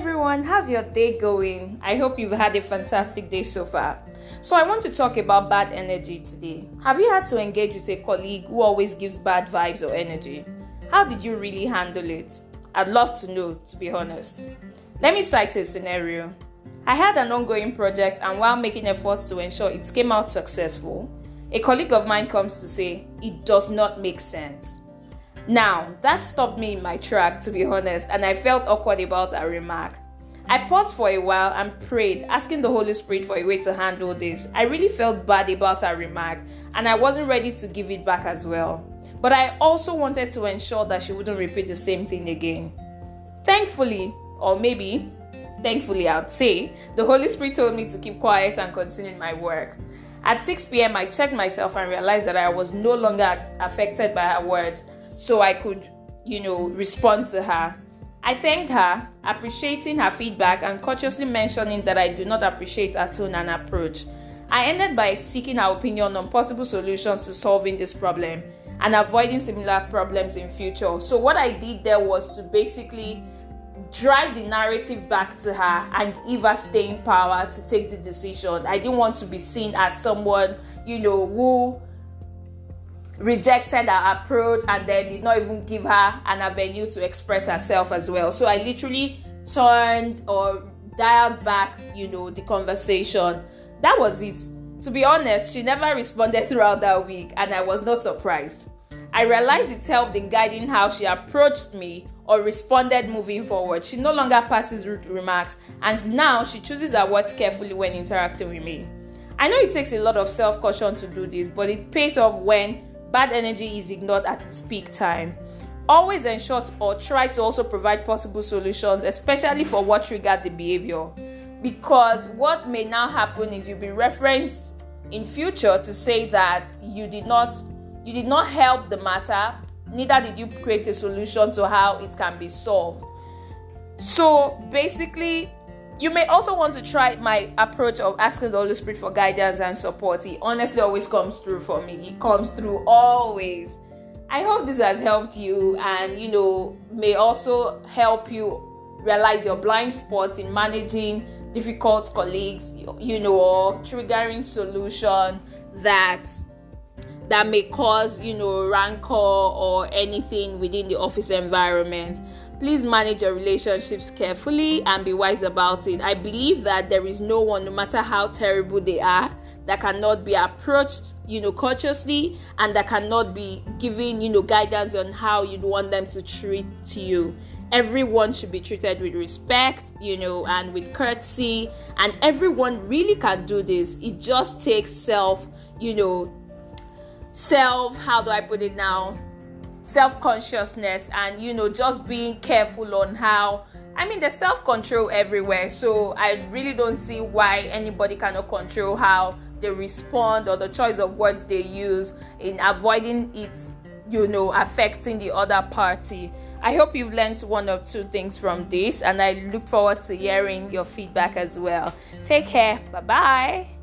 everyone, how's your day going? I hope you've had a fantastic day so far. So, I want to talk about bad energy today. Have you had to engage with a colleague who always gives bad vibes or energy? How did you really handle it? I'd love to know, to be honest. Let me cite a scenario. I had an ongoing project, and while making efforts to ensure it came out successful, a colleague of mine comes to say, It does not make sense. Now, that stopped me in my track, to be honest, and I felt awkward about her remark. I paused for a while and prayed, asking the Holy Spirit for a way to handle this. I really felt bad about her remark, and I wasn't ready to give it back as well. But I also wanted to ensure that she wouldn't repeat the same thing again. Thankfully, or maybe thankfully, I would say, the Holy Spirit told me to keep quiet and continue my work. At 6 p.m., I checked myself and realized that I was no longer affected by her words so I could, you know, respond to her. I thanked her, appreciating her feedback and consciously mentioning that I do not appreciate her tone and approach. I ended by seeking her opinion on possible solutions to solving this problem and avoiding similar problems in future. So what I did there was to basically drive the narrative back to her and give her staying power to take the decision. I didn't want to be seen as someone, you know, who rejected her approach and then did not even give her an avenue to express herself as well. So I literally turned or dialed back, you know, the conversation. That was it. To be honest, she never responded throughout that week, and I was not surprised. I realized it helped in guiding how she approached me or responded moving forward. She no longer passes rude remarks, and now she chooses her words carefully when interacting with me. I know it takes a lot of self caution to do this, but it pays off when bad energy is ignored at its peak time. Always ensure or try to also provide possible solutions, especially for what triggered the behavior. Because what may now happen is you'll be referenced in future to say that you did not you did not help the matter, neither did you create a solution to how it can be solved. So basically, you may also want to try my approach of asking the Holy Spirit for guidance and support. He honestly always comes through for me. He comes through always. I hope this has helped you and you know may also help you realize your blind spots in managing difficult colleagues, you know, or triggering solution that that may cause, you know, rancor or anything within the office environment. Please manage your relationships carefully and be wise about it. I believe that there is no one, no matter how terrible they are, that cannot be approached, you know, courteously and that cannot be given, you know, guidance on how you'd want them to treat you. Everyone should be treated with respect, you know, and with courtesy, and everyone really can do this. It just takes self, you know, self, how do I put it now? Self consciousness and you know just being careful on how I mean there's self control everywhere. So I really don't see why anybody cannot control how they respond or the choice of words they use in avoiding it you know affecting the other party. I hope you've learned one or two things from this and I look forward to hearing your feedback as well. Take care. Bye bye